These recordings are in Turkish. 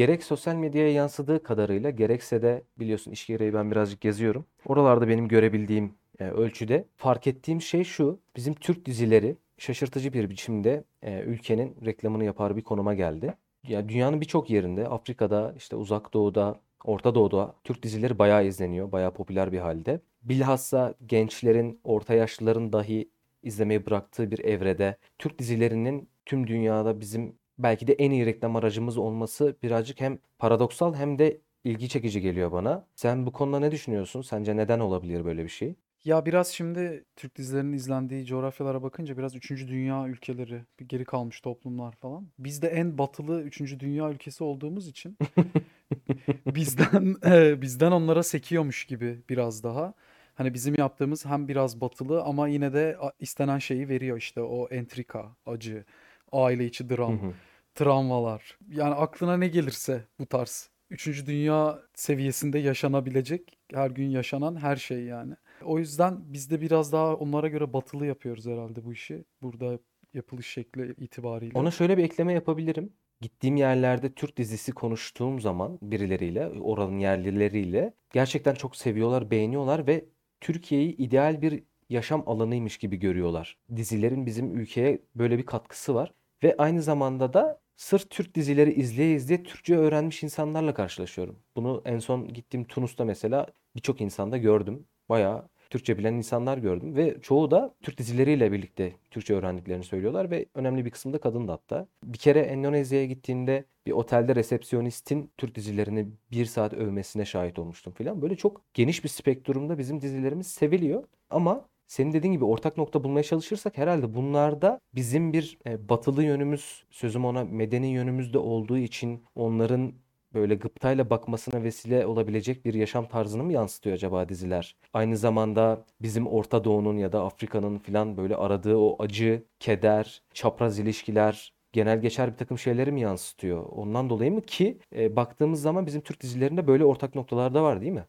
gerek sosyal medyaya yansıdığı kadarıyla gerekse de biliyorsun iş gereği ben birazcık geziyorum. Oralarda benim görebildiğim e, ölçüde fark ettiğim şey şu. Bizim Türk dizileri şaşırtıcı bir biçimde e, ülkenin reklamını yapar bir konuma geldi. Ya dünyanın birçok yerinde, Afrika'da, işte Uzak Doğu'da, Orta Doğu'da Türk dizileri bayağı izleniyor, bayağı popüler bir halde. Bilhassa gençlerin, orta yaşlıların dahi izlemeyi bıraktığı bir evrede Türk dizilerinin tüm dünyada bizim belki de en iyi reklam aracımız olması birazcık hem paradoksal hem de ilgi çekici geliyor bana. Sen bu konuda ne düşünüyorsun? Sence neden olabilir böyle bir şey? Ya biraz şimdi Türk dizilerinin izlendiği coğrafyalara bakınca biraz üçüncü dünya ülkeleri, bir geri kalmış toplumlar falan. Biz de en batılı üçüncü dünya ülkesi olduğumuz için bizden e, bizden onlara sekiyormuş gibi biraz daha. Hani bizim yaptığımız hem biraz batılı ama yine de istenen şeyi veriyor işte o entrika, acı, aile içi dram. Travmalar. Yani aklına ne gelirse bu tarz. Üçüncü dünya seviyesinde yaşanabilecek, her gün yaşanan her şey yani. O yüzden biz de biraz daha onlara göre batılı yapıyoruz herhalde bu işi. Burada yapılış şekli itibariyle. Ona şöyle bir ekleme yapabilirim. Gittiğim yerlerde Türk dizisi konuştuğum zaman birileriyle, oranın yerlileriyle gerçekten çok seviyorlar, beğeniyorlar ve Türkiye'yi ideal bir yaşam alanıymış gibi görüyorlar. Dizilerin bizim ülkeye böyle bir katkısı var ve aynı zamanda da sırf Türk dizileri izleye izleye Türkçe öğrenmiş insanlarla karşılaşıyorum. Bunu en son gittiğim Tunus'ta mesela birçok insanda gördüm. Bayağı Türkçe bilen insanlar gördüm ve çoğu da Türk dizileriyle birlikte Türkçe öğrendiklerini söylüyorlar ve önemli bir kısmı da kadındı hatta. Bir kere Endonezya'ya gittiğimde bir otelde resepsiyonistin Türk dizilerini bir saat övmesine şahit olmuştum filan. Böyle çok geniş bir spektrumda bizim dizilerimiz seviliyor ama senin dediğin gibi ortak nokta bulmaya çalışırsak herhalde bunlarda bizim bir e, batılı yönümüz, sözüm ona medeni yönümüz de olduğu için onların böyle gıptayla bakmasına vesile olabilecek bir yaşam tarzını mı yansıtıyor acaba diziler? Aynı zamanda bizim Orta Doğu'nun ya da Afrika'nın filan böyle aradığı o acı, keder, çapraz ilişkiler, genel geçer bir takım şeyleri mi yansıtıyor? Ondan dolayı mı ki e, baktığımız zaman bizim Türk dizilerinde böyle ortak noktalar da var değil mi?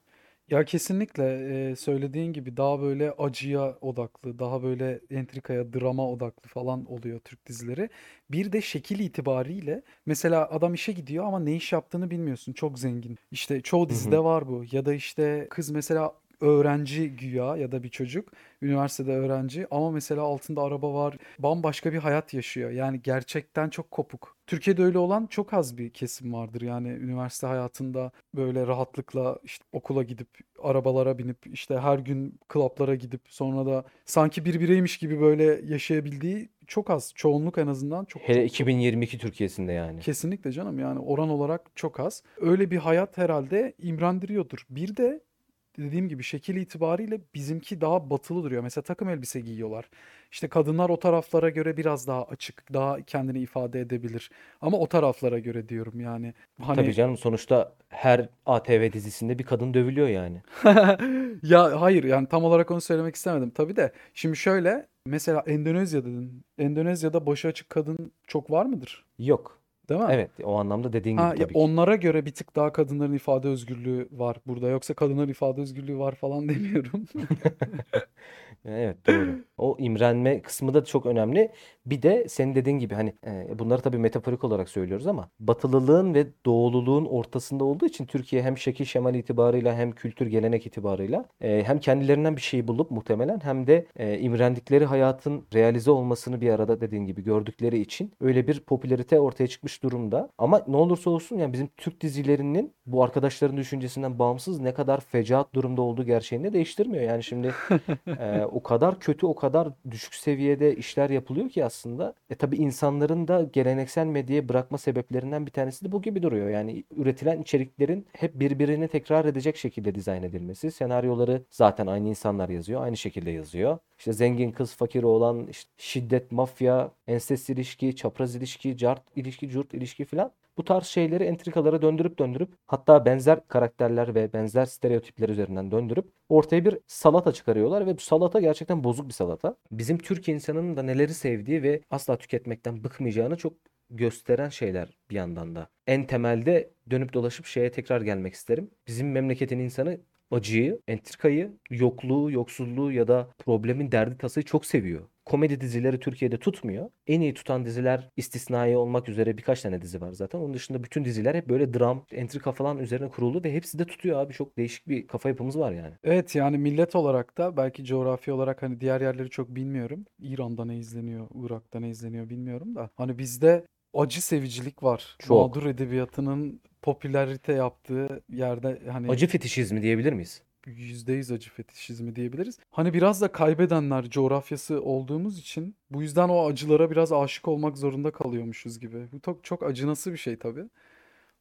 Ya kesinlikle e, söylediğin gibi daha böyle acıya odaklı, daha böyle entrikaya, drama odaklı falan oluyor Türk dizileri. Bir de şekil itibariyle mesela adam işe gidiyor ama ne iş yaptığını bilmiyorsun. Çok zengin. İşte çoğu Hı hı. dizide var bu. Ya da işte kız mesela öğrenci güya ya da bir çocuk üniversitede öğrenci ama mesela altında araba var. Bambaşka bir hayat yaşıyor. Yani gerçekten çok kopuk. Türkiye'de öyle olan çok az bir kesim vardır. Yani üniversite hayatında böyle rahatlıkla işte okula gidip arabalara binip işte her gün klaplara gidip sonra da sanki bir bireymiş gibi böyle yaşayabildiği çok az. Çoğunluk en azından çok Hele çok çok 2022 Türkiye'sinde yani. kesinlikle canım yani oran olarak çok az. Öyle bir hayat herhalde imrendiriyordur. Bir de dediğim gibi şekil itibariyle bizimki daha batılı duruyor. Mesela takım elbise giyiyorlar. İşte kadınlar o taraflara göre biraz daha açık, daha kendini ifade edebilir. Ama o taraflara göre diyorum yani. Tabii Hani canım sonuçta her ATV dizisinde bir kadın dövülüyor yani. ya hayır yani tam olarak onu söylemek istemedim tabii de. Şimdi şöyle mesela Endonezya dedin. Endonezya'da başı açık kadın çok var mıdır? Yok. Değil mi? Evet, o anlamda dediğin Ha, gibi tabii ki. onlara göre bir tık daha kadınların ifade özgürlüğü var burada. Yoksa kadınların ifade özgürlüğü var falan demiyorum. Evet doğru. O imrenme kısmı da çok önemli. Bir de senin dediğin gibi hani e, bunları tabii metaforik olarak söylüyoruz ama Batılılığın ve Doğululuğun ortasında olduğu için Türkiye hem şekil şemal itibarıyla hem kültür gelenek itibarıyla e, hem kendilerinden bir şey bulup muhtemelen hem de e, imrendikleri hayatın realize olmasını bir arada dediğin gibi gördükleri için öyle bir popülarite ortaya çıkmış durumda. Ama ne olursa olsun yani bizim Türk dizilerinin bu arkadaşların düşüncesinden bağımsız ne kadar fecaat durumda olduğu gerçeğini de değiştirmiyor. Yani şimdi ee, o kadar kötü, o kadar düşük seviyede işler yapılıyor ki aslında. E tabii insanların da geleneksel medyaya bırakma sebeplerinden bir tanesi de bu gibi duruyor. Yani üretilen içeriklerin hep birbirini tekrar edecek şekilde dizayn edilmesi. Senaryoları zaten aynı insanlar yazıyor, aynı şekilde yazıyor. İşte zengin kız, fakir oğlan, işte şiddet, mafya, ensest ilişki, çapraz ilişki, cart ilişki, curt ilişki falan. Bu tarz şeyleri entrikalara döndürüp döndürüp hatta benzer karakterler ve benzer stereotipler üzerinden döndürüp ortaya bir salata çıkarıyorlar ve bu salata gerçekten bozuk bir salata. Bizim Türk insanının da neleri sevdiği ve asla tüketmekten bıkmayacağını çok gösteren şeyler bir yandan da. En temelde dönüp dolaşıp şeye tekrar gelmek isterim. Bizim memleketin insanı acıyı, entrikayı, yokluğu, yoksulluğu ya da problemin derdi tasayı çok seviyor. Komedi dizileri Türkiye'de tutmuyor. En iyi tutan diziler istisnai olmak üzere birkaç tane dizi var zaten. Onun dışında bütün diziler hep böyle dram, entrika falan üzerine kuruldu ve hepsi de tutuyor abi. Çok değişik bir kafa yapımız var yani. Evet yani millet olarak da belki coğrafi olarak hani diğer yerleri çok bilmiyorum. İran'da ne izleniyor, Irak'ta ne izleniyor bilmiyorum da. Hani bizde acı sevicilik var. Çok. Mağdur edebiyatının popülarite yaptığı yerde hani Acı fetişizmi diyebilir miyiz? %100 acı fetişizmi diyebiliriz. Hani biraz da kaybedenler coğrafyası olduğumuz için bu yüzden o acılara biraz aşık olmak zorunda kalıyormuşuz gibi. Bu çok, çok acınası bir şey tabii.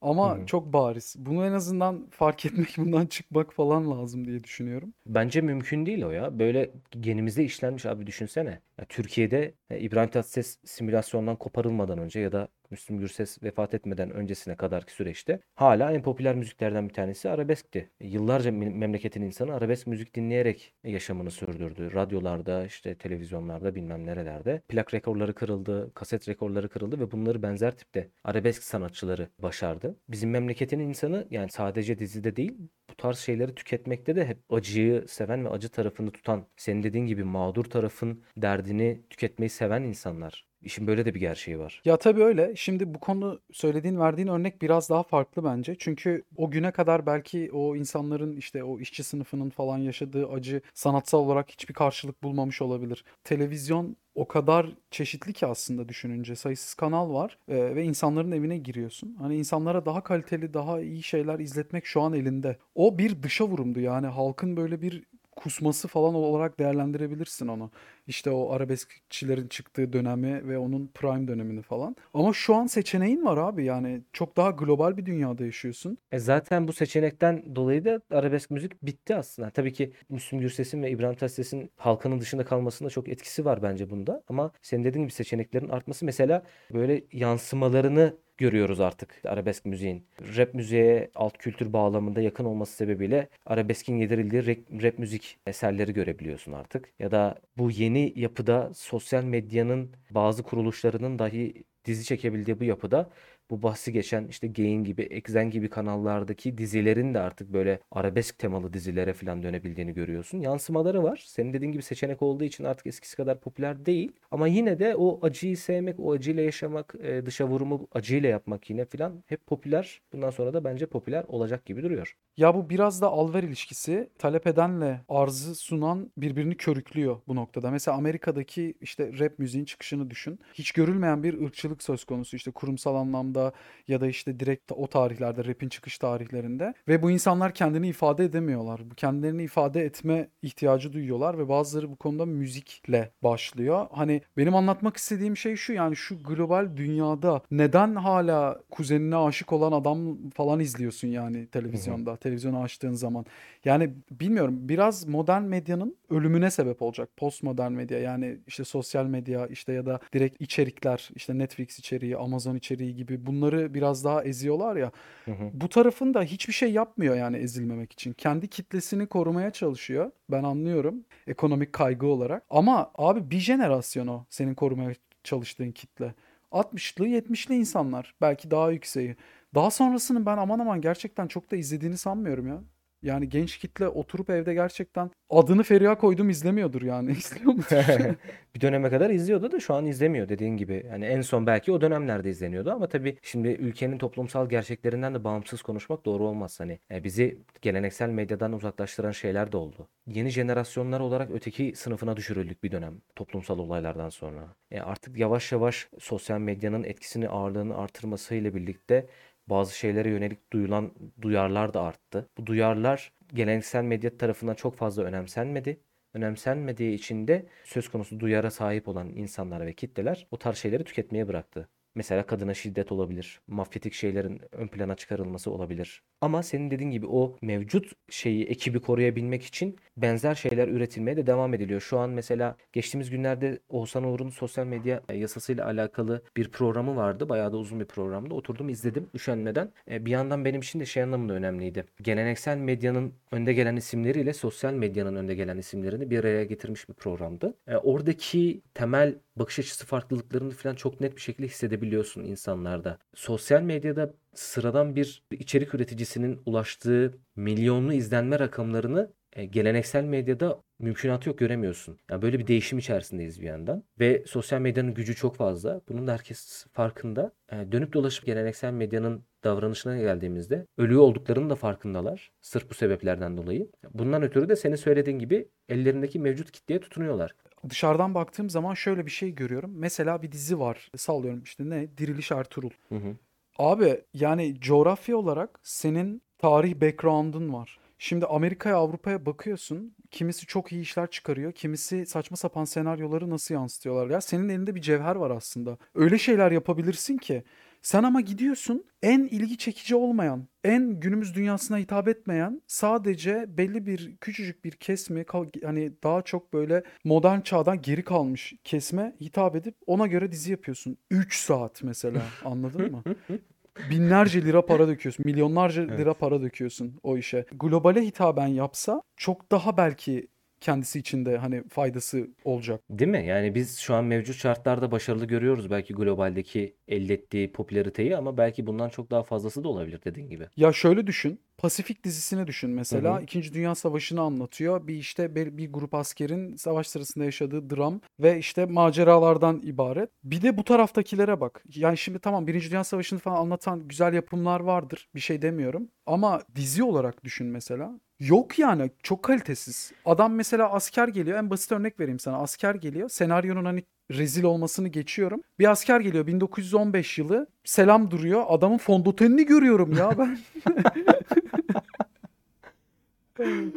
Ama hı. çok bariz. Bunu en azından fark etmek, bundan çıkmak falan lazım diye düşünüyorum. Bence mümkün değil o ya. Böyle genimizde işlenmiş abi düşünsene. Ya Türkiye'de e, İbrahim Tatlıses simülasyondan koparılmadan önce ya da Müslüm Gürses vefat etmeden öncesine kadarki süreçte hala en popüler müziklerden bir tanesi arabeskti. Yıllarca mem- memleketin insanı arabesk müzik dinleyerek yaşamını sürdürdü. Radyolarda, işte televizyonlarda, bilmem nerelerde plak rekorları kırıldı, kaset rekorları kırıldı ve bunları benzer tipte arabesk sanatçıları başardı. Bizim memleketin insanı yani sadece dizide değil bu tarz şeyleri tüketmekte de hep acıyı seven ve acı tarafını tutan, senin dediğin gibi mağdur tarafın derdini tüketmeyi seven insanlar. İşin böyle de bir gerçeği var. Ya tabii öyle. Şimdi bu konu söylediğin, verdiğin örnek biraz daha farklı bence. Çünkü o güne kadar belki o insanların işte o işçi sınıfının falan yaşadığı acı sanatsal olarak hiçbir karşılık bulmamış olabilir. Televizyon o kadar çeşitli ki aslında düşününce sayısız kanal var e, ve insanların evine giriyorsun. Hani insanlara daha kaliteli, daha iyi şeyler izletmek şu an elinde. O bir dışa vurumdu yani halkın böyle bir kusması falan olarak değerlendirebilirsin onu. İşte o arabeskçilerin çıktığı dönemi ve onun prime dönemini falan. Ama şu an seçeneğin var abi yani çok daha global bir dünyada yaşıyorsun. E zaten bu seçenekten dolayı da arabesk müzik bitti aslında. Tabii ki Müslüm Gürses'in ve İbrahim Tatlıses'in halkanın dışında kalmasında çok etkisi var bence bunda. Ama senin dediğin gibi seçeneklerin artması mesela böyle yansımalarını görüyoruz artık arabesk müziğin. Rap müziğe alt kültür bağlamında yakın olması sebebiyle arabeskin yedirildiği rap, rap müzik eserleri görebiliyorsun artık. Ya da bu yeni yapıda sosyal medyanın bazı kuruluşlarının dahi dizi çekebildiği bu yapıda bu bahsi geçen işte Gain gibi, Exen gibi kanallardaki dizilerin de artık böyle arabesk temalı dizilere falan dönebildiğini görüyorsun. Yansımaları var. Senin dediğin gibi seçenek olduğu için artık eskisi kadar popüler değil. Ama yine de o acıyı sevmek, o acıyla yaşamak, e, dışa vurumu acıyla yapmak yine falan hep popüler. Bundan sonra da bence popüler olacak gibi duruyor. Ya bu biraz da al-ver ilişkisi talep edenle arzı sunan birbirini körüklüyor bu noktada. Mesela Amerika'daki işte rap müziğin çıkışını düşün. Hiç görülmeyen bir ırkçılık söz konusu işte kurumsal anlamda ya da işte direkt o tarihlerde rap'in çıkış tarihlerinde ve bu insanlar kendini ifade edemiyorlar. Bu kendilerini ifade etme ihtiyacı duyuyorlar ve bazıları bu konuda müzikle başlıyor. Hani benim anlatmak istediğim şey şu yani şu global dünyada neden hala kuzenine aşık olan adam falan izliyorsun yani televizyonda, televizyonu açtığın zaman. Yani bilmiyorum biraz modern medyanın ölümüne sebep olacak. Postmodern medya yani işte sosyal medya işte ya da direkt içerikler işte Netflix içeriği, Amazon içeriği gibi bunları biraz daha eziyorlar ya. Hı hı. Bu tarafın da hiçbir şey yapmıyor yani ezilmemek için. Kendi kitlesini korumaya çalışıyor. Ben anlıyorum ekonomik kaygı olarak. Ama abi bir jenerasyon o senin korumaya çalıştığın kitle. 60'lı 70'li insanlar belki daha yükseği. Daha sonrasını ben aman aman gerçekten çok da izlediğini sanmıyorum ya. Yani genç kitle oturup evde gerçekten adını Feriha koydum izlemiyordur yani. İzliyor mudur? Bir döneme kadar izliyordu da şu an izlemiyor dediğin gibi. Yani en son belki o dönemlerde izleniyordu ama tabii şimdi ülkenin toplumsal gerçeklerinden de bağımsız konuşmak doğru olmaz. Hani e, bizi geleneksel medyadan uzaklaştıran şeyler de oldu. Yeni jenerasyonlar olarak öteki sınıfına düşürüldük bir dönem toplumsal olaylardan sonra. E, artık yavaş yavaş sosyal medyanın etkisini ağırlığını artırmasıyla birlikte bazı şeylere yönelik duyulan duyarlar da arttı. Bu duyarlar geleneksel medya tarafından çok fazla önemsenmedi. Önemsenmediği için de söz konusu duyara sahip olan insanlar ve kitleler o tarz şeyleri tüketmeye bıraktı. Mesela kadına şiddet olabilir, mafyatik şeylerin ön plana çıkarılması olabilir. Ama senin dediğin gibi o mevcut şeyi, ekibi koruyabilmek için benzer şeyler üretilmeye de devam ediliyor. Şu an mesela geçtiğimiz günlerde Oğuzhan Uğur'un sosyal medya yasasıyla alakalı bir programı vardı. Bayağı da uzun bir programdı. Oturdum izledim üşenmeden. E, Bir yandan benim için de şey anlamında önemliydi. Geleneksel medyanın önde gelen isimleriyle sosyal medyanın önde gelen isimlerini bir araya getirmiş bir programdı. E, Oradaki temel bakış açısı farklılıklarını falan çok net bir şekilde hissedebiliyorsun insanlarda. Sosyal medyada sıradan bir içerik üreticisinin ulaştığı milyonlu izlenme rakamlarını e, geleneksel medyada mümkünatı yok göremiyorsun. Yani böyle bir değişim içerisindeyiz bir yandan ve sosyal medyanın gücü çok fazla. Bunun da herkes farkında. E, dönüp dolaşıp geleneksel medyanın davranışına geldiğimizde ölüyor olduklarının da farkındalar. Sırf bu sebeplerden dolayı. Bundan ötürü de senin söylediğin gibi ellerindeki mevcut kitleye tutunuyorlar. Dışarıdan baktığım zaman şöyle bir şey görüyorum. Mesela bir dizi var. Sallıyorum işte ne? Diriliş Ertuğrul. Hı hı. Abi yani coğrafya olarak senin tarih background'un var. Şimdi Amerika'ya, Avrupa'ya bakıyorsun. Kimisi çok iyi işler çıkarıyor. Kimisi saçma sapan senaryoları nasıl yansıtıyorlar. Ya senin elinde bir cevher var aslında. Öyle şeyler yapabilirsin ki. Sen ama gidiyorsun en ilgi çekici olmayan, en günümüz dünyasına hitap etmeyen, sadece belli bir küçücük bir kesme, hani daha çok böyle modern çağdan geri kalmış kesme hitap edip ona göre dizi yapıyorsun. 3 saat mesela anladın mı? Binlerce lira para döküyorsun. Milyonlarca Evet. lira para döküyorsun o işe. Globale hitaben yapsa çok daha belki kendisi için de hani faydası olacak. Değil mi? Yani biz şu an mevcut şartlarda başarılı görüyoruz belki globaldeki elde ettiği popülariteyi ama belki bundan çok daha fazlası da olabilir dediğin gibi. Ya şöyle düşün. Pasifik dizisini düşün Hı mesela. hı. İkinci Dünya Savaşı'nı anlatıyor. Bir işte bir, bir grup askerin savaş sırasında yaşadığı dram ve işte maceralardan ibaret. Bir de bu taraftakilere bak. Yani şimdi tamam Birinci Dünya Savaşı'nı falan anlatan güzel yapımlar vardır. Bir şey demiyorum. Ama dizi olarak düşün mesela. Yok yani çok kalitesiz. Adam mesela asker geliyor. En basit örnek vereyim sana. Asker geliyor. Senaryonun hani rezil olmasını geçiyorum. Bir asker geliyor 1915 yılı. Selam duruyor. Adamın fondötenini görüyorum ya ben.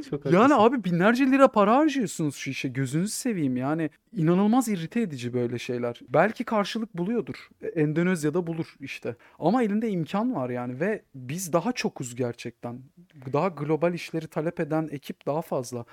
Çok Yani abi binlerce lira para harcıyorsunuz şu işe. Gözünüzü seveyim yani. inanılmaz irrite edici böyle şeyler. Belki karşılık buluyordur. E, Endonezya'da bulur işte. Ama elinde imkan var yani ve biz daha çokuz gerçekten. Daha global işleri talep eden ekip daha fazla.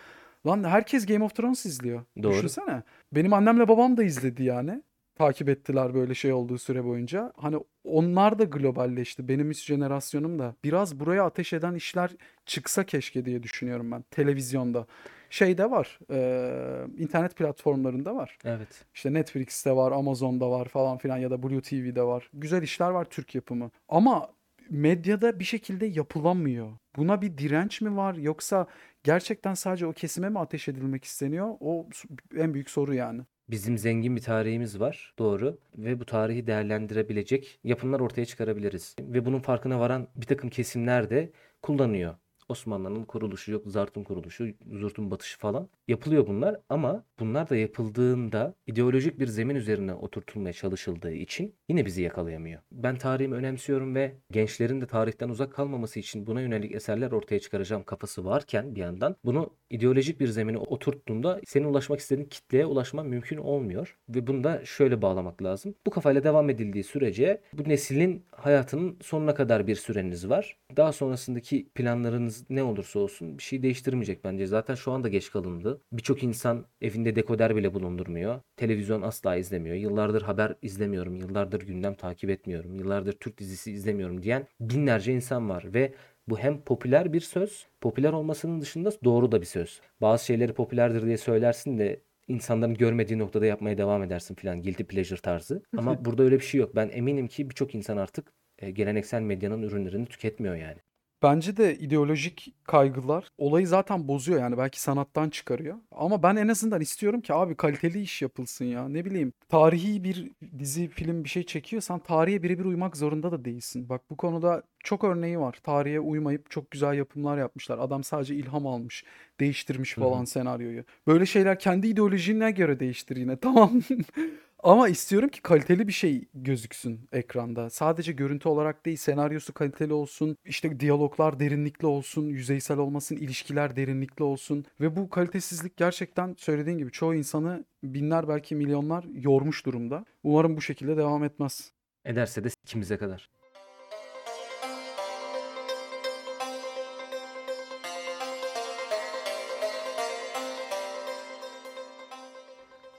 Lan herkes Game of Thrones izliyor. Doğru. Düşünsene. Benim annemle babam da izledi yani. Takip ettiler böyle şey olduğu süre boyunca. Hani onlar da globalleşti. Benim üst jenerasyonum da. Biraz buraya ateş eden işler çıksa keşke diye düşünüyorum ben. Televizyonda. Şeyde var. e, internet platformlarında var. Evet. İşte Netflix'te var, Amazon'da var falan filan ya da Blue TV'de var. Güzel işler var Türk yapımı. Ama medyada bir şekilde yapılamıyor. Buna bir direnç mi var yoksa gerçekten sadece o kesime mi ateş edilmek isteniyor? O en büyük soru yani. Bizim zengin bir tarihimiz var. Doğru. Ve bu tarihi değerlendirebilecek yapımlar ortaya çıkarabiliriz. Ve bunun farkına varan bir takım kesimler de kullanıyor. Osmanlı'nın kuruluşu yok, Zart'ın kuruluşu, Zurt'un batışı falan. Yapılıyor bunlar ama bunlar da yapıldığında ideolojik bir zemin üzerine oturtulmaya çalışıldığı için yine bizi yakalayamıyor. Ben tarihimi önemsiyorum ve gençlerin de tarihten uzak kalmaması için buna yönelik eserler ortaya çıkaracağım kafası varken bir yandan bunu ideolojik bir zemine oturttuğunda senin ulaşmak istediğin kitleye ulaşman mümkün olmuyor. Ve bunu da şöyle bağlamak lazım. Bu kafayla devam edildiği sürece bu neslin hayatının sonuna kadar bir süreniz var. Daha sonrasındaki planlarınız ne olursa olsun bir şey değiştirmeyecek bence. Zaten şu anda geç kalındı. Birçok insan evinde dekoder bile bulundurmuyor. Televizyon asla izlemiyor. Yıllardır haber izlemiyorum. Yıllardır gündem takip etmiyorum. Yıllardır Türk dizisi izlemiyorum diyen binlerce insan var ve bu hem popüler bir söz, popüler olmasının dışında doğru da bir söz. Bazı şeyleri popülerdir diye söylersin de insanların görmediği noktada yapmaya devam edersin filan guilty pleasure tarzı. Ama burada öyle bir şey yok. Ben eminim ki birçok insan artık e, geleneksel medyanın ürünlerini tüketmiyor yani. Bence de ideolojik kaygılar olayı zaten bozuyor yani belki sanattan çıkarıyor. Ama ben en azından istiyorum ki abi kaliteli iş yapılsın ya. Ne bileyim tarihi bir dizi, film bir şey çekiyorsan tarihe birebir uymak zorunda da değilsin. Bak bu konuda çok örneği var. Tarihe uymayıp çok güzel yapımlar yapmışlar. Adam sadece ilham almış, değiştirmiş falan senaryoyu. Böyle şeyler kendi ideolojine göre değiştir yine tamam. Ama istiyorum ki kaliteli bir şey gözüksün ekranda. Sadece görüntü olarak değil, senaryosu kaliteli olsun, işte diyaloglar derinlikli olsun, yüzeysel olmasın, ilişkiler derinlikli olsun. Ve bu kalitesizlik gerçekten söylediğin gibi çoğu insanı binler belki milyonlar yormuş durumda. Umarım bu şekilde devam etmez. Ederse de ikimize kadar.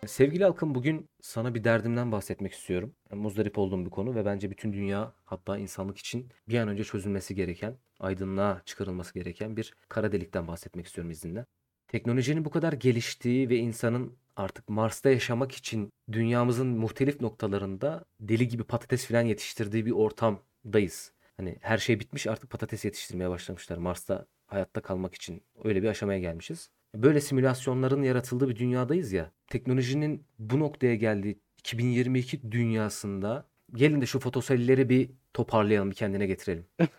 Sevgili halkım bugün sana bir derdimden bahsetmek istiyorum. Muzdarip olduğum bir konu ve bence bütün dünya hatta insanlık için bir an önce çözülmesi gereken, aydınlığa çıkarılması gereken bir kara delikten bahsetmek istiyorum izninle. Teknolojinin bu kadar geliştiği ve insanın artık Mars'ta yaşamak için dünyamızın muhtelif noktalarında deli gibi patates filan yetiştirdiği bir ortamdayız. Hani her şey bitmiş artık patates yetiştirmeye başlamışlar. Mars'ta hayatta kalmak için öyle bir aşamaya gelmişiz. Böyle simülasyonların yaratıldığı bir dünyadayız ya. Teknolojinin bu noktaya geldiği 2022 dünyasında gelin de şu fotoselleri bir toparlayalım, kendine getirelim.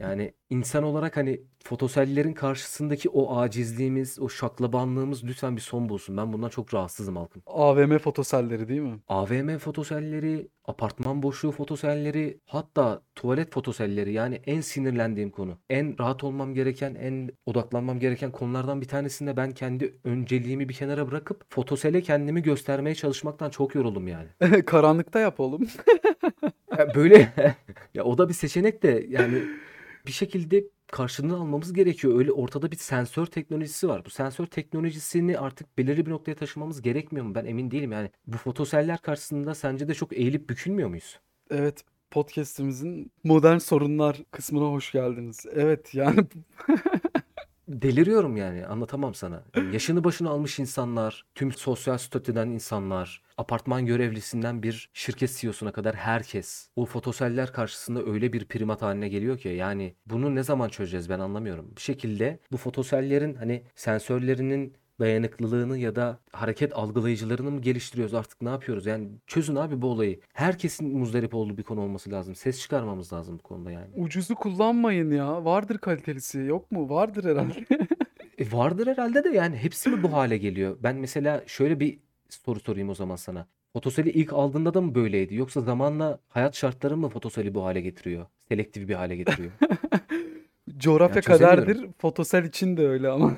Yani insan olarak hani fotosellerin karşısındaki o acizliğimiz, o şaklabanlığımız lütfen bir son bulsun. Ben bundan çok rahatsızım halkım. AVM fotoselleri değil mi? AVM fotoselleri, apartman boşluğu fotoselleri, hatta tuvalet fotoselleri yani en sinirlendiğim konu. En rahat olmam gereken, en odaklanmam gereken konulardan bir tanesinde ben kendi önceliğimi bir kenara bırakıp fotosele kendimi göstermeye çalışmaktan çok yoruldum yani. Karanlıkta yap oğlum. Ya böyle ya o da bir seçenek de yani bir şekilde karşılığını almamız gerekiyor. Öyle ortada bir sensör teknolojisi var. Bu sensör teknolojisini artık belirli bir noktaya taşımamız gerekmiyor mu? Ben emin değilim yani. Bu fotoseller karşısında sence de çok eğilip bükülmüyor muyuz? Evet, podcast'imizin modern sorunlar kısmına hoş geldiniz. Evet, yani Deliriyorum yani anlatamam sana. Yani yaşını başına almış insanlar, tüm sosyal statüden insanlar, apartman görevlisinden bir şirket CEO'suna kadar herkes o fotoseller karşısında öyle bir primat haline geliyor ki yani bunu ne zaman çözeceğiz ben anlamıyorum. Bir şekilde bu fotosellerin hani sensörlerinin dayanıklılığını ya da hareket algılayıcılarını mı geliştiriyoruz artık ne yapıyoruz? Yani çözün abi bu olayı. Herkesin muzdarip olduğu bir konu olması lazım. Ses çıkarmamız lazım bu konuda yani. ucuzu kullanmayın ya. Vardır kalitelisi, yok mu? Vardır herhalde. E vardır herhalde de yani hepsi mi bu hale geliyor? Ben mesela şöyle bir soru sorayım o zaman sana. Fotoseli ilk aldığında da mı böyleydi? Yoksa zamanla hayat şartları mı fotoseli bu hale getiriyor? Selektif bir hale getiriyor. Coğrafya Yani kaderdir. Fotosel için de öyle ama.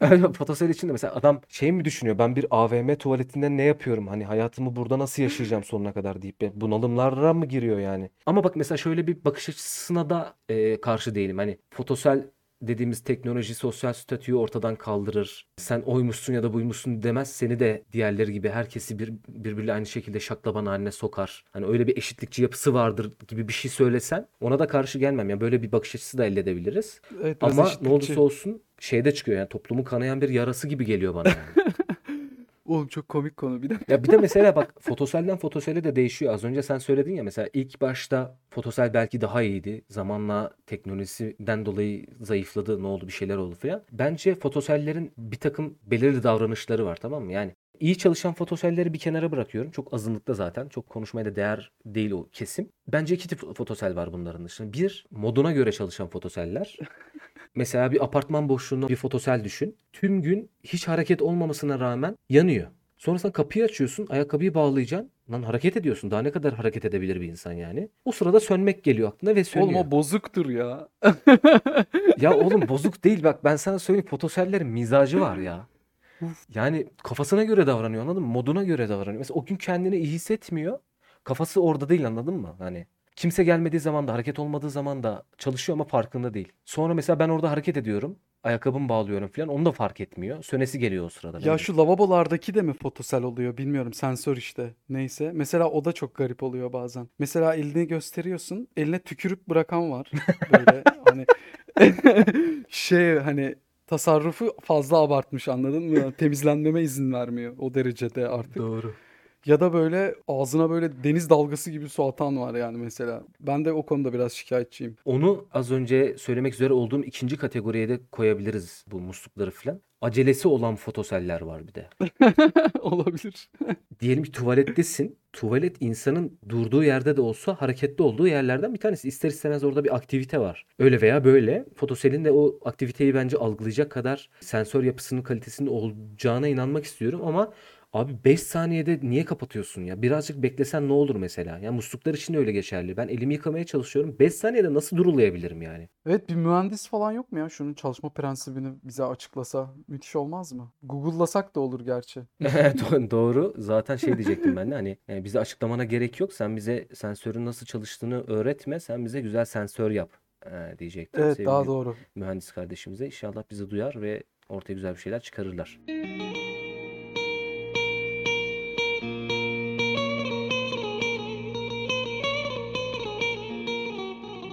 Fotosel için de mesela adam şey mi düşünüyor? Ben bir AVM tuvaletinde ne yapıyorum? Hani hayatımı burada nasıl yaşayacağım sonuna kadar deyip bunalımlara mı giriyor yani? Ama bak mesela şöyle bir bakış açısına da e, karşı değilim. Hani fotosel dediğimiz teknoloji sosyal statüyü ortadan kaldırır. Sen oymuşsun ya da buymuşsun demez. Seni de diğerleri gibi herkesi bir, birbiriyle aynı şekilde şaklaban haline sokar. Hani öyle bir eşitlikçi yapısı vardır gibi bir şey söylesen ona da karşı gelmem. Yani böyle bir bakış açısı da elde edebiliriz. Evet, Ama ne olursa olsun şeyde çıkıyor yani toplumu kanayan bir yarası gibi geliyor bana yani. Oğlum çok komik konu bir de. Ya bir de mesela bak fotoselden fotosele de değişiyor. Az önce sen söyledin ya mesela ilk başta fotosel belki daha iyiydi. Zamanla teknolojiden dolayı zayıfladı, ne oldu bir şeyler oldu falan. Bence fotosellerin bir takım belirli davranışları var tamam mı? Yani iyi çalışan fotoselleri bir kenara bırakıyorum. Çok azınlıkta zaten. Çok konuşmaya da değer değil o kesim. Bence iki tip fotosel var bunların dışında. Bir, moduna göre çalışan fotoseller. Mesela bir apartman boşluğunda bir fotosel düşün. Tüm gün hiç hareket olmamasına rağmen yanıyor. Sonrasında kapıyı açıyorsun, ayakkabıyı bağlayacaksın. Lan hareket ediyorsun. Daha ne kadar hareket edebilir bir insan yani? O sırada sönmek geliyor aklına ve sönüyor. Oğlum o bozuktur ya. Ya oğlum bozuk değil bak ben sana söyleyeyim fotosellerin mizacı var ya. Yani kafasına göre davranıyor anladın mı? Moduna göre davranıyor. Mesela o gün kendini iyi hissetmiyor. Kafası orada değil anladın mı? Hani kimse gelmediği zaman da hareket olmadığı zaman da çalışıyor ama farkında değil. Sonra mesela ben orada hareket ediyorum. Ayakkabımı bağlıyorum falan. Onu da fark etmiyor. Sönesi geliyor o sırada. Ya benim. şu lavabolardaki de mi fotosel oluyor bilmiyorum. Sensör işte. Neyse. Mesela o da çok garip oluyor bazen. Mesela elini gösteriyorsun. Eline tükürük bırakan var. Böyle hani şey hani tasarrufu fazla abartmış anladın mı? Temizlenmeme izin vermiyor o derecede artık. Doğru. Ya da böyle ağzına böyle deniz dalgası gibi su atan var yani mesela. Ben de o konuda biraz şikayetçiyim. Onu az önce söylemek üzere olduğum ikinci kategoriye de koyabiliriz bu muslukları falan. Acelesi olan fotoseller var bir de. Olabilir. Diyelim ki tuvalettesin. Tuvalet insanın durduğu yerde de olsa hareketli olduğu yerlerden bir tanesi. İster istemez orada bir aktivite var. Öyle veya böyle. Fotoselin de o aktiviteyi bence algılayacak kadar sensör yapısının kalitesinde olacağına inanmak istiyorum ama Abi 5 saniyede niye kapatıyorsun ya? Birazcık beklesen ne olur mesela? Ya musluklar için de öyle geçerli. Ben elimi yıkamaya çalışıyorum. 5 saniyede nasıl durulayabilirim yani? Evet bir mühendis falan yok mu ya? Şunun çalışma prensibini bize açıklasa müthiş olmaz mı? Google'lasak da olur gerçi. Do- Doğru. Zaten şey diyecektim ben de hani e, bize açıklamana gerek yok. Sen bize sensörün nasıl çalıştığını öğretme. Sen bize güzel sensör yap e, diyecektim Evet daha sevgili doğru. mühendis kardeşimize. İnşallah bizi duyar ve ortaya güzel bir şeyler çıkarırlar.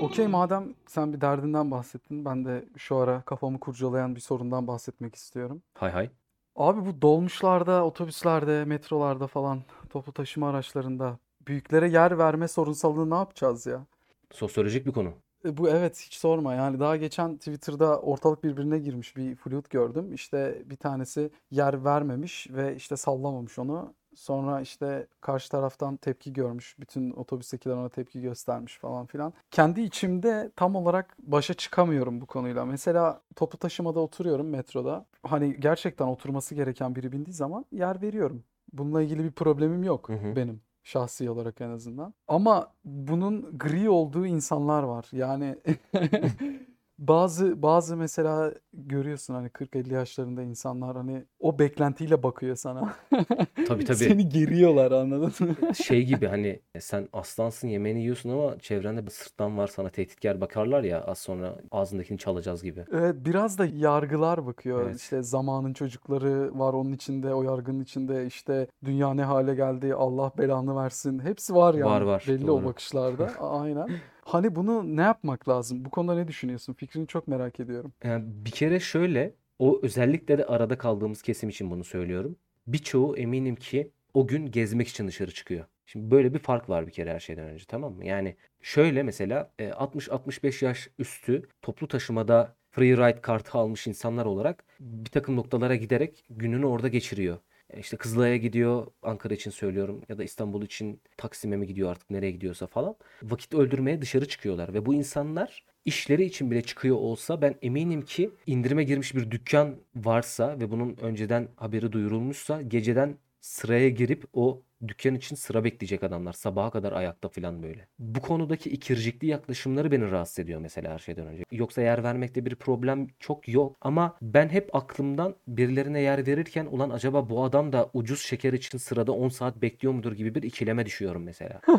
Okey madem sen bir derdinden bahsettin. Ben de şu ara kafamı kurcalayan bir sorundan bahsetmek istiyorum. Hay hay. Abi bu dolmuşlarda, otobüslerde, metrolarda falan toplu taşıma araçlarında büyüklere yer verme sorunsalını ne yapacağız ya? Sosyolojik bir konu. E, Bu evet hiç sorma yani daha geçen Twitter'da ortalık birbirine girmiş bir flüt gördüm. İşte bir tanesi yer vermemiş ve işte sallamamış onu. Sonra işte karşı taraftan tepki görmüş. Bütün otobüstekiler ona tepki göstermiş falan filan. Kendi içimde tam olarak başa çıkamıyorum bu konuyla. Mesela toplu taşımada oturuyorum metroda. Hani gerçekten oturması gereken biri bindiği zaman yer veriyorum. Bununla ilgili bir problemim yok Hı hı. benim. Şahsi olarak en azından. Ama bunun gri olduğu insanlar var. Yani bazı bazı mesela görüyorsun hani 40-50 yaşlarında insanlar hani o beklentiyle bakıyor sana. Tabii tabii. Seni geriyorlar anladın mı? Şey gibi hani sen aslansın yemeğini yiyorsun ama çevrende bir sırttan var sana tehditkar bakarlar ya az sonra ağzındakini çalacağız gibi. Evet biraz da yargılar bakıyor. Evet. İşte zamanın çocukları var onun içinde, o yargının içinde işte dünya ne hale geldi, Allah belanı versin. Hepsi var Var yani var belli o doğru. bakışlarda. A- Aynen. Hani bunu ne yapmak lazım? Bu konuda ne düşünüyorsun? Fikrini çok merak ediyorum. Yani bir kere şöyle o özellikle de arada kaldığımız kesim için bunu söylüyorum. Birçoğu eminim ki o gün gezmek için dışarı çıkıyor. Şimdi böyle bir fark var bir kere her şeyden önce tamam mı? Yani şöyle mesela e, 60-65 yaş üstü toplu taşımada free ride kartı almış insanlar olarak bir takım noktalara giderek gününü orada geçiriyor. E, İşte Kızılay'a gidiyor Ankara için söylüyorum ya da İstanbul için Taksim'e mi gidiyor artık nereye gidiyorsa falan. Vakit öldürmeye dışarı çıkıyorlar ve bu insanlar işleri için bile çıkıyor olsa ben eminim ki indirime girmiş bir dükkan varsa ve bunun önceden haberi duyurulmuşsa geceden sıraya girip o dükkan için sıra bekleyecek adamlar. Sabaha kadar ayakta falan böyle. Bu konudaki ikircikli yaklaşımları beni rahatsız ediyor mesela her şeyden önce. Yoksa yer vermekte bir problem çok yok. Ama ben hep aklımdan birilerine yer verirken ulan acaba bu adam da ucuz şeker için sırada 10 saat bekliyor mudur gibi bir ikileme düşüyorum mesela.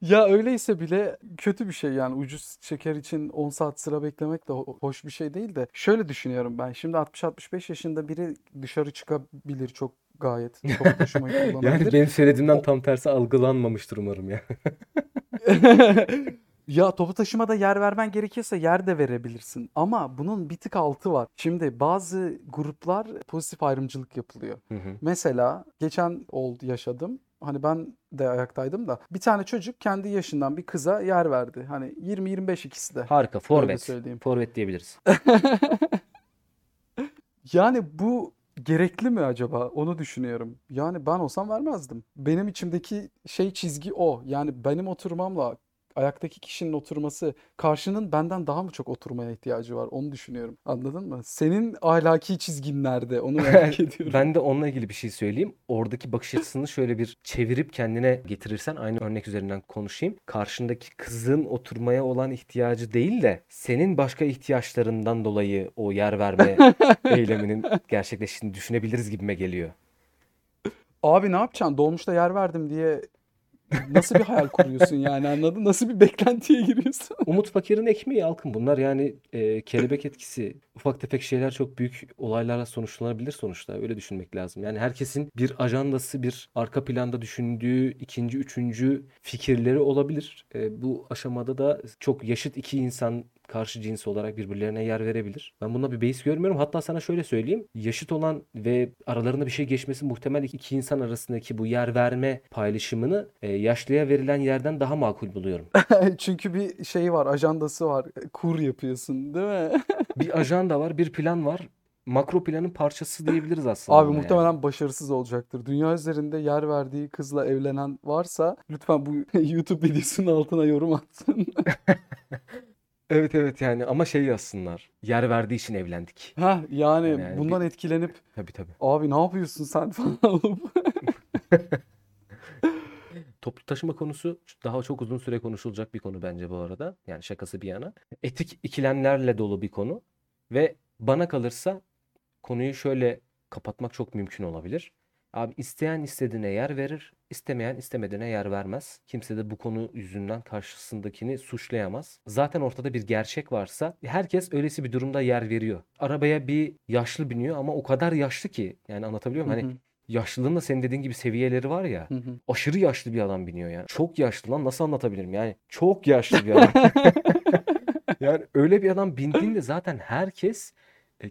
Ya öyleyse bile kötü bir şey yani ucuz şeker için 10 saat sıra beklemek de ho- hoş bir şey değil de şöyle düşünüyorum ben şimdi 60-65 yaşında biri dışarı çıkabilir çok gayet taşımayı Yani kullanabilir. benim söylediğimden O- tam tersi algılanmamıştır umarım ya. Ya toplu taşımada yer vermen gerekirse yer de verebilirsin ama bunun bir tık altı var. Şimdi bazı gruplar pozitif ayrımcılık yapılıyor. Hı hı. Mesela geçen oldu yaşadım. Hani ben de ayaktaydım da bir tane çocuk kendi yaşından bir kıza yer verdi. Hani 20-25 ikisi de. Harika. Forvet. Forvet diyebiliriz. Yani bu gerekli mi acaba? Onu düşünüyorum. Yani ben olsam vermezdim. Benim içimdeki şey çizgi o. Yani benim oturmamla ayaktaki kişinin oturması karşının benden daha mı çok oturmaya ihtiyacı var? Onu düşünüyorum. Anladın mı? Senin ahlaki çizgin nerede? Onu merak ediyorum. Ben de onunla ilgili bir şey söyleyeyim. Oradaki bakış açısını şöyle bir çevirip kendine getirirsen aynı örnek üzerinden konuşayım. Karşındaki kızın oturmaya olan ihtiyacı değil de senin başka ihtiyaçlarından dolayı o yer verme eyleminin gerçekleştiğini düşünebiliriz gibime geliyor. Abi ne yapacaksın? Dolmuşta yer verdim diye nasıl bir hayal kuruyorsun yani anladın? Nasıl bir beklentiye giriyorsun? Umut Fakir'in ekmeği Alkın. Bunlar yani e, kelebek etkisi. Ufak tefek şeyler çok büyük olaylarla sonuçlanabilir sonuçta. Öyle düşünmek lazım. Yani herkesin bir ajandası, bir arka planda düşündüğü ikinci, üçüncü fikirleri olabilir. E, bu aşamada da çok yaşıt iki insan karşı cins olarak birbirlerine yer verebilir. Ben buna bir beis görmüyorum. Hatta sana şöyle söyleyeyim. Yaşıt olan ve aralarında bir şey geçmesi muhtemel iki insan arasındaki bu yer verme paylaşımını e, yaşlıya verilen yerden daha makul buluyorum. Çünkü bir şey var, ajandası var. Kur yapıyorsun, değil mi? Bir ajanda var, bir plan var. Makro planın parçası diyebiliriz aslında Abi muhtemelen yani. başarısız olacaktır. Dünya üzerinde yer verdiği kızla evlenen varsa lütfen bu YouTube videosunun altına yorum atsın. Evet evet yani ama şey yazsınlar. Yer verdiği için evlendik. Ha yani Yani, yani bundan bir etkilenip tabii tabii. abi ne yapıyorsun sen falan olup. Toplu taşıma konusu daha çok uzun süre konuşulacak bir konu bence bu arada. Yani şakası bir yana. Etik ikilemlerle dolu bir konu ve bana kalırsa konuyu şöyle kapatmak çok mümkün olabilir. Abi isteyen istediğine yer verir, istemeyen istemediğine yer vermez. Kimse de bu konu yüzünden karşısındakini suçlayamaz. Zaten ortada bir gerçek varsa herkes öylesi bir durumda yer veriyor. Arabaya bir yaşlı biniyor ama o kadar yaşlı ki yani anlatabiliyor Hı muyum? Hani hı, yaşlılığın da senin dediğin gibi seviyeleri var ya. hı hı. Aşırı yaşlı bir adam biniyor ya. Çok yaşlı lan nasıl anlatabilirim yani. Çok yaşlı bir adam. Yani öyle bir adam bindiğinde zaten herkes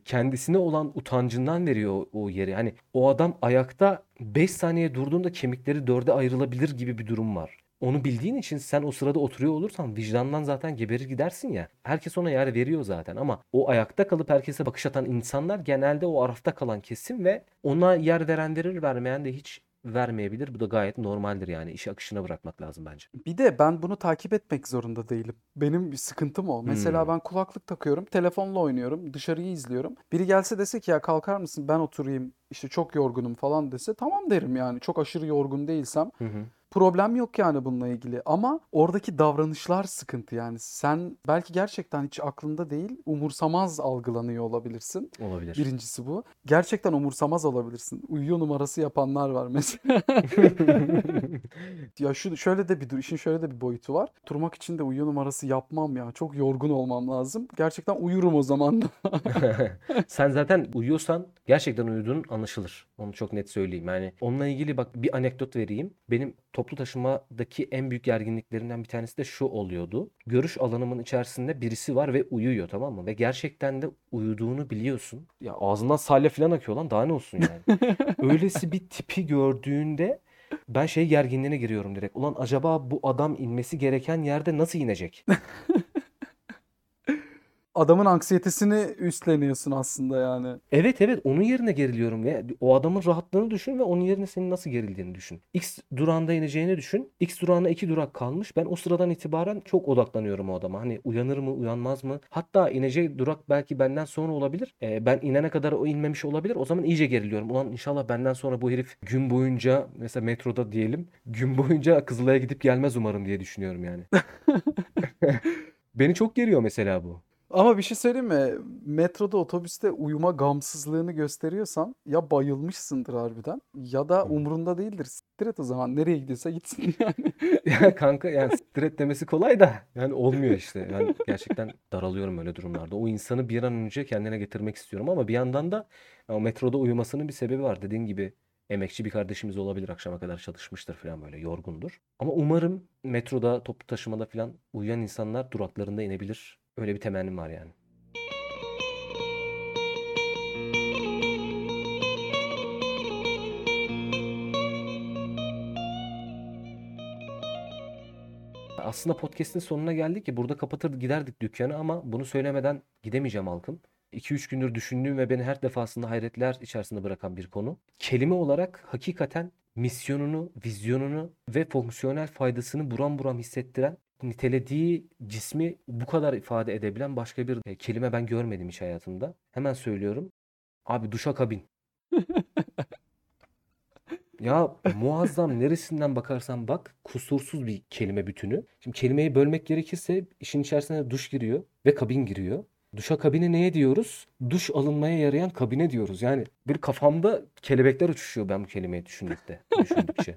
kendisine olan utancından veriyor o, o yeri. Hani o adam ayakta 5 saniye durduğunda kemikleri dörde ayrılabilir gibi bir durum var. Onu bildiğin için sen o sırada oturuyor olursan vicdandan zaten geberir gidersin ya. Herkes ona yer veriyor zaten ama o ayakta kalıp herkese bakış atan insanlar genelde o arafta kalan kesim ve ona yer veren verir vermeyen de hiç vermeyebilir. Bu da gayet normaldir yani. İşi akışına bırakmak lazım bence. Bir de ben bunu takip etmek zorunda değilim. Benim bir sıkıntım o. Mesela Hmm. ben kulaklık takıyorum, telefonla oynuyorum, dışarıyı izliyorum. Biri gelse dese ki ya kalkar mısın ben oturayım işte çok yorgunum falan dese tamam derim yani. Çok aşırı yorgun değilsem Hı hı. Problem yok yani bununla ilgili. Ama oradaki davranışlar sıkıntı yani. Sen belki gerçekten hiç aklında değil, umursamaz algılanıyor olabilirsin. Olabilir. Birincisi bu. Gerçekten umursamaz olabilirsin. Uyuyor numarası yapanlar var mesela. Ya şu şöyle de bir dur, işin şöyle de bir boyutu var. Turmak için de uyuyor numarası yapmam ya. Çok yorgun olmam lazım. Gerçekten uyurum o zaman da. Sen zaten uyuyorsan gerçekten uyuduğun anlaşılır. Onu çok net söyleyeyim. Yani onunla ilgili bak bir anekdot vereyim. Benim toplu taşımadaki en büyük gerginliklerimden bir tanesi de şu oluyordu. Görüş alanımın içerisinde birisi var ve uyuyor tamam mı? Ve gerçekten de uyuduğunu biliyorsun. Ya ağzından salya falan akıyor lan daha ne olsun yani. Öylesi bir tipi gördüğünde ben şey gerginliğine giriyorum direkt. Ulan acaba bu adam inmesi gereken yerde nasıl inecek? Adamın anksiyetesini üstleniyorsun aslında yani. Evet evet onun yerine geriliyorum ve o adamın rahatlığını düşün ve onun yerine senin nasıl gerildiğini düşün. X durağında ineceğini düşün. X durağına iki durak kalmış. Ben o sıradan itibaren çok odaklanıyorum o adama. Hani uyanır mı uyanmaz mı? Hatta ineceği durak belki benden sonra olabilir. Ee, ben inene kadar o inmemiş olabilir. O zaman iyice geriliyorum. Ulan inşallah benden sonra bu herif gün boyunca mesela metroda diyelim gün boyunca Kızılay'a gidip gelmez umarım diye düşünüyorum yani. Beni çok geriyor mesela bu. Ama bir şey söyleyeyim mi? Metroda, otobüste uyuma gamsızlığını gösteriyorsan ya bayılmışsındır harbiden ya da umurunda değildir. Siktir et o zaman. Nereye gidiyorsa gitsin yani. Ya kanka yani siktir et demesi kolay da yani olmuyor işte. Ben gerçekten daralıyorum öyle durumlarda. O insanı bir an önce kendine getirmek istiyorum ama bir yandan da o metroda uyumasının bir sebebi var. Dediğin gibi emekçi bir kardeşimiz olabilir. Akşama kadar çalışmıştır falan böyle yorgundur. Ama umarım metroda, toplu taşımada falan uyuyan insanlar duraklarında inebilir. Öyle bir temennim var yani. Aslında podcast'in sonuna geldik ki burada kapatır giderdik dükkanı ama bunu söylemeden gidemeyeceğim halkım. 2-3 gündür düşündüğüm ve beni her defasında hayretler içerisinde bırakan bir konu. Kelime olarak hakikaten misyonunu, vizyonunu ve fonksiyonel faydasını buram buram hissettiren, nitelediği cismi bu kadar ifade edebilen başka bir e, kelime ben görmedim hiç hayatımda. Hemen söylüyorum. Abi duşakabin. Ya muazzam neresinden bakarsan bak kusursuz bir kelime bütünü. Şimdi kelimeyi bölmek gerekirse işin içerisine duş giriyor ve kabin giriyor. Duşa kabine neye diyoruz? Duş alınmaya yarayan kabine diyoruz. Yani bir kafamda kelebekler uçuşuyor ben bu kelimeyi düşündükte, düşündükçe.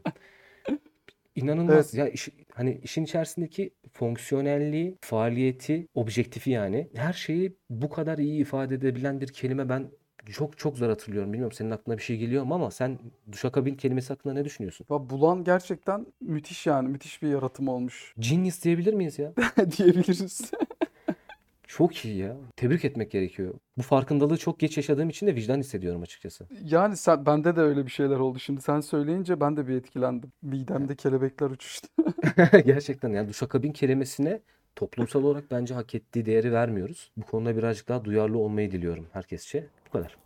İnanılmaz. Evet. Ya iş- hani işin içerisindeki fonksiyonelliği, faaliyeti, objektifi yani her şeyi bu kadar iyi ifade edebilen bir kelime ben çok çok zor hatırlıyorum. Bilmiyorum senin aklına bir şey geliyor mu ama sen duşakabin kelimesi hakkında ne düşünüyorsun? Ya Bulan gerçekten müthiş yani. Müthiş bir yaratım olmuş Genius diyebilir miyiz ya? diyebiliriz. Çok iyi ya. Tebrik etmek gerekiyor. Bu farkındalığı çok geç yaşadığım için de vicdan hissediyorum açıkçası. Yani sen, bende de öyle bir şeyler oldu. Şimdi sen söyleyince ben de bir etkilendim. Midemde kelebekler uçuştu. Gerçekten yani duşakabin kelimesine toplumsal olarak bence hak ettiği değeri vermiyoruz. Bu konuda birazcık daha duyarlı olmayı diliyorum herkesçe. Bu kadar.